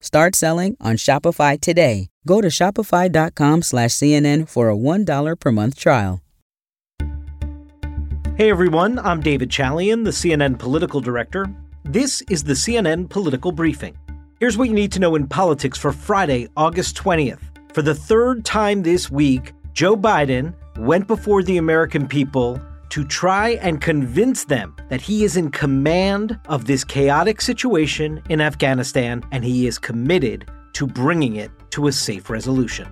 Start selling on Shopify today. Go to shopify.com slash CNN for a $1 per month trial. Hey everyone, I'm David Chalian, the CNN political director. This is the CNN Political Briefing. Here's what you need to know in politics for Friday, August 20th. For the third time this week, Joe Biden went before the American people to try and convince them that he is in command of this chaotic situation in Afghanistan and he is committed to bringing it to a safe resolution.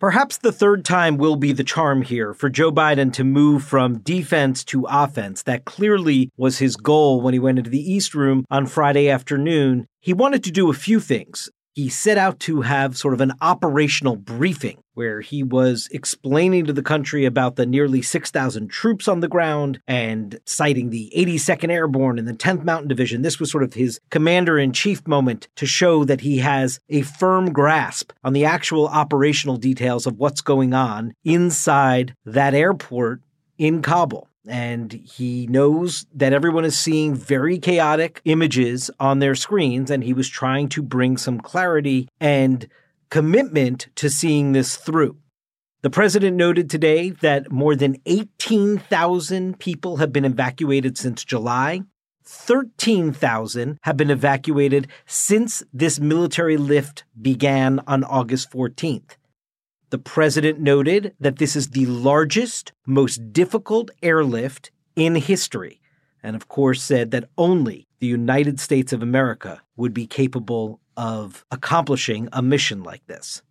Perhaps the third time will be the charm here for Joe Biden to move from defense to offense. That clearly was his goal when he went into the East Room on Friday afternoon. He wanted to do a few things he set out to have sort of an operational briefing where he was explaining to the country about the nearly 6,000 troops on the ground and citing the 82nd Airborne and the 10th Mountain Division. This was sort of his commander in chief moment to show that he has a firm grasp on the actual operational details of what's going on inside that airport in Kabul and he knows that everyone is seeing very chaotic images on their screens and he was trying to bring some clarity and commitment to seeing this through. The president noted today that more than 18,000 people have been evacuated since July. 13,000 have been evacuated since this military lift began on August 14th. The president noted that this is the largest, most difficult airlift in history, and of course said that only the United States of America would be capable of accomplishing a mission like this.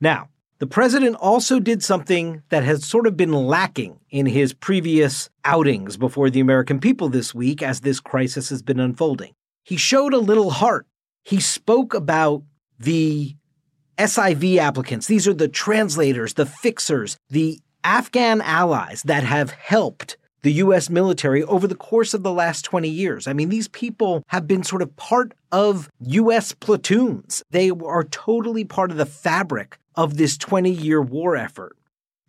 Now, the president also did something that has sort of been lacking in his previous outings before the American people this week as this crisis has been unfolding. He showed a little heart. He spoke about the SIV applicants, these are the translators, the fixers, the Afghan allies that have helped the US military over the course of the last 20 years. I mean, these people have been sort of part of US platoons. They are totally part of the fabric of this 20 year war effort.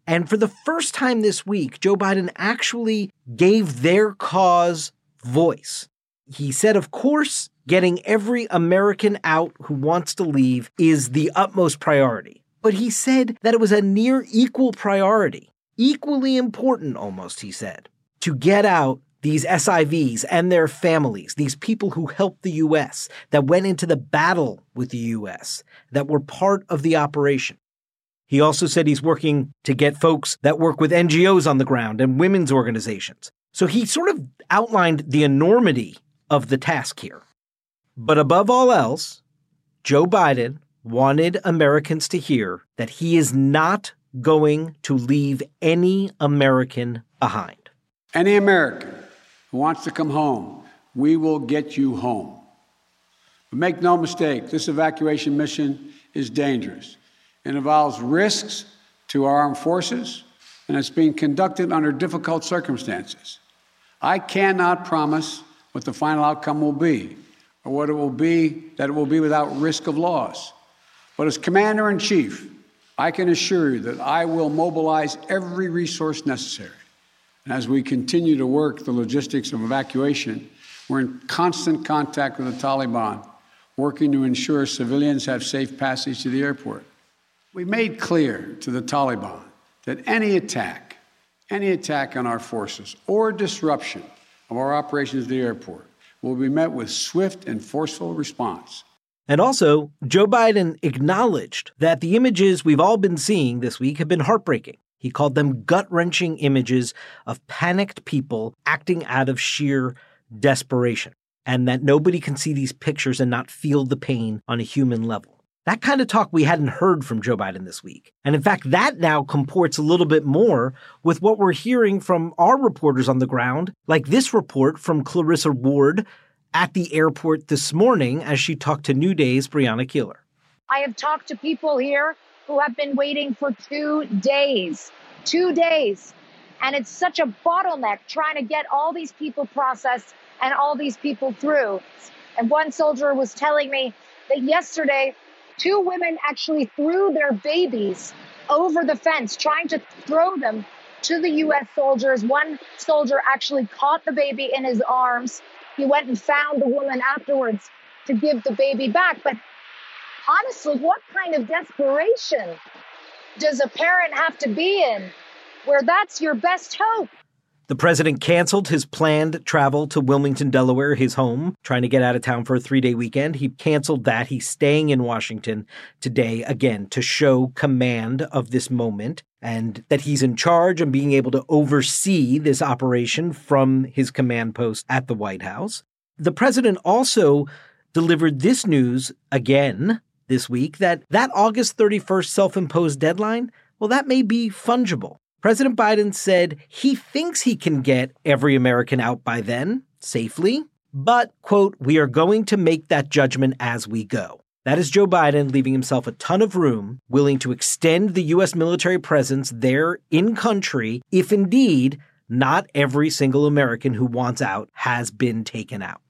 And for the first time this week, Joe Biden actually gave their cause voice. He said, of course, getting every American out who wants to leave is the utmost priority. But he said that it was a near equal priority, equally important almost, he said, to get out these SIVs and their families, these people who helped the U.S., that went into the battle with the U.S., that were part of the operation. He also said he's working to get folks that work with NGOs on the ground and women's organizations. So he sort of outlined the enormity of the task here. But above all else, Joe Biden wanted Americans to hear that he is not going to leave any American behind. Any American who wants to come home, we will get you home. But make no mistake, this evacuation mission is dangerous. It involves risks to our armed forces, and it's being conducted under difficult circumstances. I cannot promise what the final outcome will be, or what it will be, that it will be without risk of loss. But as Commander in Chief, I can assure you that I will mobilize every resource necessary. And as we continue to work the logistics of evacuation, we're in constant contact with the Taliban, working to ensure civilians have safe passage to the airport. We made clear to the Taliban that any attack, any attack on our forces or disruption of our operations at the airport will be met with swift and forceful response. And also, Joe Biden acknowledged that the images we've all been seeing this week have been heartbreaking. He called them gut wrenching images of panicked people acting out of sheer desperation, and that nobody can see these pictures and not feel the pain on a human level. That kind of talk we hadn't heard from Joe Biden this week. And in fact, that now comports a little bit more with what we're hearing from our reporters on the ground, like this report from Clarissa Ward at the airport this morning as she talked to New Day's Brianna Keilar. I have talked to people here who have been waiting for two days. Two days. And it's such a bottleneck trying to get all these people processed and all these people through. And one soldier was telling me that yesterday Two women actually threw their babies over the fence, trying to throw them to the U.S. soldiers. One soldier actually caught the baby in his arms. He went and found the woman afterwards. to give the baby back. But honestly, what kind of desperation does a parent have to be in where that's your best hope? The president canceled his planned travel to Wilmington, Delaware, his home, trying to get out of town for a three day weekend. He canceled that. He's staying in Washington today again to show command of this moment and that he's in charge and being able to oversee this operation from his command post at the White House. The president also delivered this news again this week that that August 31st self-imposed deadline, well that may be fungible. President Biden said he thinks he can get every American out by then, safely, but, quote, we are going to make that judgment as we go. That is Joe Biden leaving himself a ton of room, willing to extend the U.S. military presence there in country if indeed not every single American who wants out has been taken out.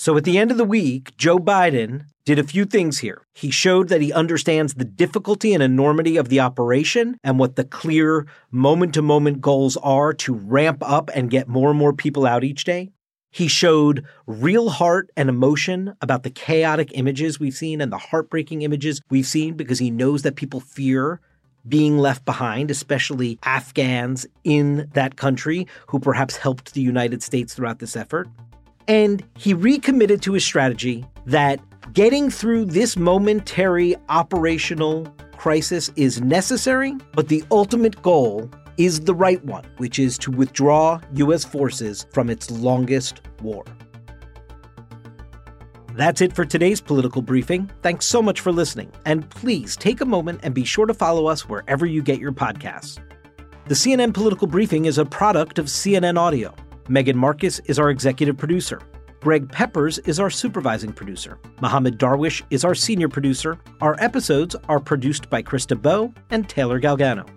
So at the end of the week, Joe Biden did a few things here. He showed that he understands the difficulty and enormity of the operation and what the clear moment to moment goals are to ramp up and get more and more people out each day. He showed real heart and emotion about the chaotic images we've seen and the heartbreaking images we've seen because he knows that people fear being left behind, especially Afghans in that country who perhaps helped the United States throughout this effort. And he recommitted to his strategy that getting through this momentary operational crisis is necessary, but the ultimate goal is the right one, which is to withdraw U.S. forces from its longest war. That's it for today's political briefing. Thanks so much for listening. And please take a moment and be sure to follow us wherever you get your podcasts. The CNN Political Briefing is a product of CNN Audio. Megan Marcus is our executive producer. Greg Peppers is our supervising producer. Mohammed Darwish is our senior producer. Our episodes are produced by Krista Bow and Taylor Galgano.